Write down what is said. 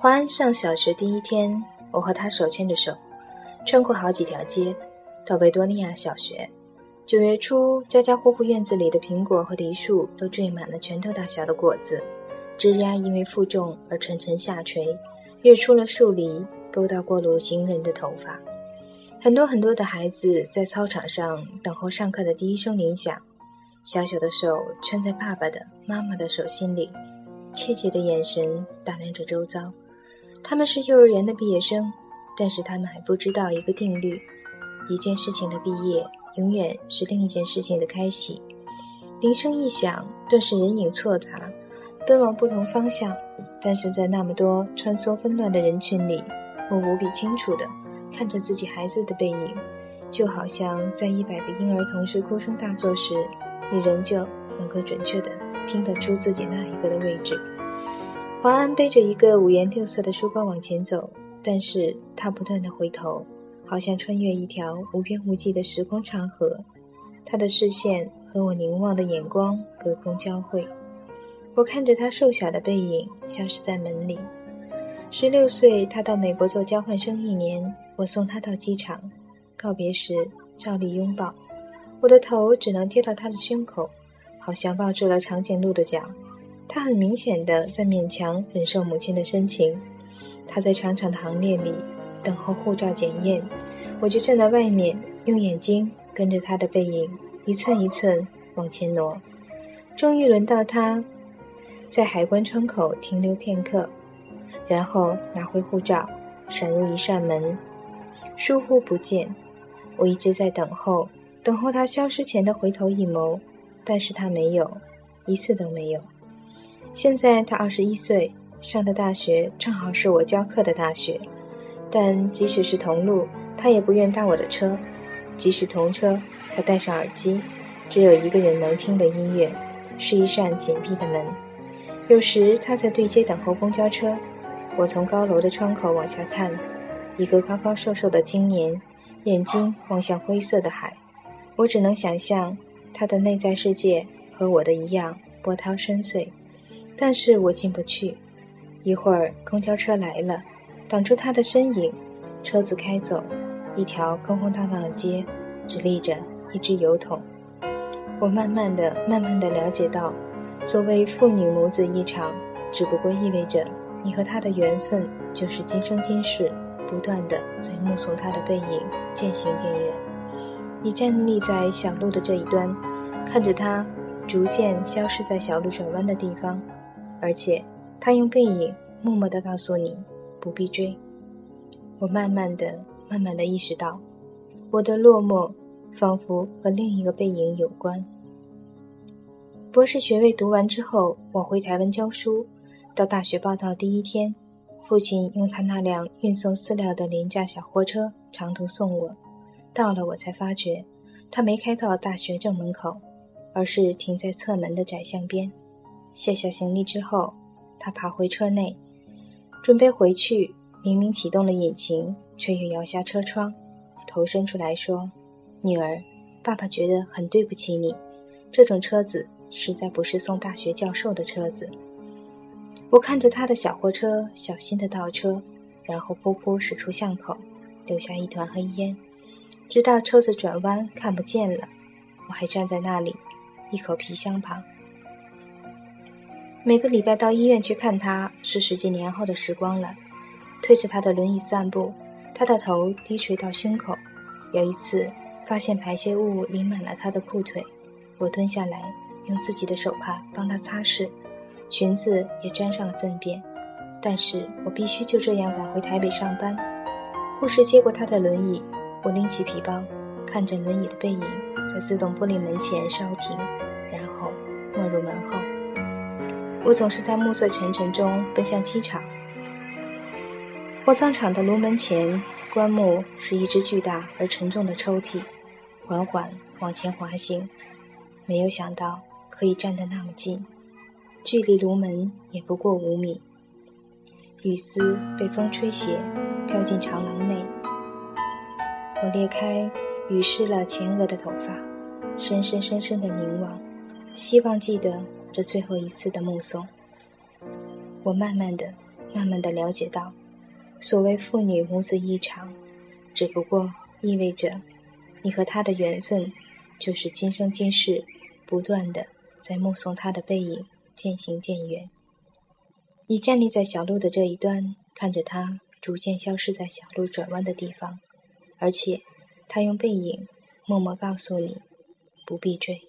华安上小学第一天，我和他手牵着手，穿过好几条街，到维多利亚小学。九月初，家家户户院子里的苹果和梨树都缀满了拳头大小的果子，枝丫因为负重而沉沉下垂，跃出了树篱，勾到过路行人的头发。很多很多的孩子在操场上等候上课的第一声铃响，小小的手圈在爸爸的、妈妈的手心里，怯怯的眼神打量着周遭。他们是幼儿园的毕业生，但是他们还不知道一个定律：一件事情的毕业，永远是另一件事情的开启。铃声一响，顿时人影错杂，奔往不同方向。但是在那么多穿梭纷乱的人群里，我无比清楚的看着自己孩子的背影，就好像在一百个婴儿同时哭声大作时，你仍旧能够准确的听得出自己那一个的位置。华安背着一个五颜六色的书包往前走，但是他不断的回头，好像穿越一条无边无际的时空长河。他的视线和我凝望的眼光隔空交汇，我看着他瘦小的背影消失在门里。十六岁，他到美国做交换生一年，我送他到机场，告别时照例拥抱，我的头只能贴到他的胸口，好像抱住了长颈鹿的脚。他很明显的在勉强忍受母亲的深情，他在长长的行列里等候护照检验，我就站在外面，用眼睛跟着他的背影一寸一寸往前挪。终于轮到他，在海关窗口停留片刻，然后拿回护照，闪入一扇门，疏忽不见。我一直在等候，等候他消失前的回头一眸，但是他没有，一次都没有。现在他二十一岁，上的大学正好是我教课的大学，但即使是同路，他也不愿搭我的车；即使同车，他戴上耳机，只有一个人能听的音乐，是一扇紧闭的门。有时他在对街等候公交车，我从高楼的窗口往下看，一个高高瘦瘦的青年，眼睛望向灰色的海，我只能想象他的内在世界和我的一样波涛深邃。但是我进不去。一会儿，公交车来了，挡住他的身影。车子开走，一条空空荡荡的街，只立着一只油桶。我慢慢的、慢慢的了解到，所谓父女母子一场，只不过意味着你和他的缘分就是今生今世，不断的在目送他的背影渐行渐远。你站立在小路的这一端，看着他逐渐消失在小路转弯的地方。而且，他用背影默默地告诉你，不必追。我慢慢的、慢慢的意识到，我的落寞仿佛和另一个背影有关。博士学位读完之后，我回台湾教书。到大学报到第一天，父亲用他那辆运送饲料的廉价小货车长途送我。到了，我才发觉，他没开到大学正门口，而是停在侧门的窄巷边。卸下行李之后，他爬回车内，准备回去。明明启动了引擎，却又摇下车窗，头伸出来说：“女儿，爸爸觉得很对不起你。这种车子实在不是送大学教授的车子。”我看着他的小货车小心的倒车，然后噗噗驶出巷口，留下一团黑烟，直到车子转弯看不见了，我还站在那里，一口皮箱旁。每个礼拜到医院去看他，是十几年后的时光了。推着他的轮椅散步，他的头低垂到胸口。有一次，发现排泄物淋满了他的裤腿，我蹲下来，用自己的手帕帮他擦拭，裙子也沾上了粪便。但是我必须就这样赶回台北上班。护士接过他的轮椅，我拎起皮包，看着轮椅的背影在自动玻璃门前稍停，然后没入门后。我总是在暮色沉沉中奔向机场。火葬场的炉门前，棺木是一只巨大而沉重的抽屉，缓缓往前滑行。没有想到可以站得那么近，距离炉门也不过五米。雨丝被风吹斜，飘进长廊内。我裂开雨湿了前额的头发，深深深深的凝望，希望记得。这最后一次的目送，我慢慢的慢慢的了解到，所谓父女母子一场，只不过意味着，你和他的缘分，就是今生今世，不断的在目送他的背影渐行渐远。你站立在小路的这一端，看着他逐渐消失在小路转弯的地方，而且，他用背影默默告诉你，不必追。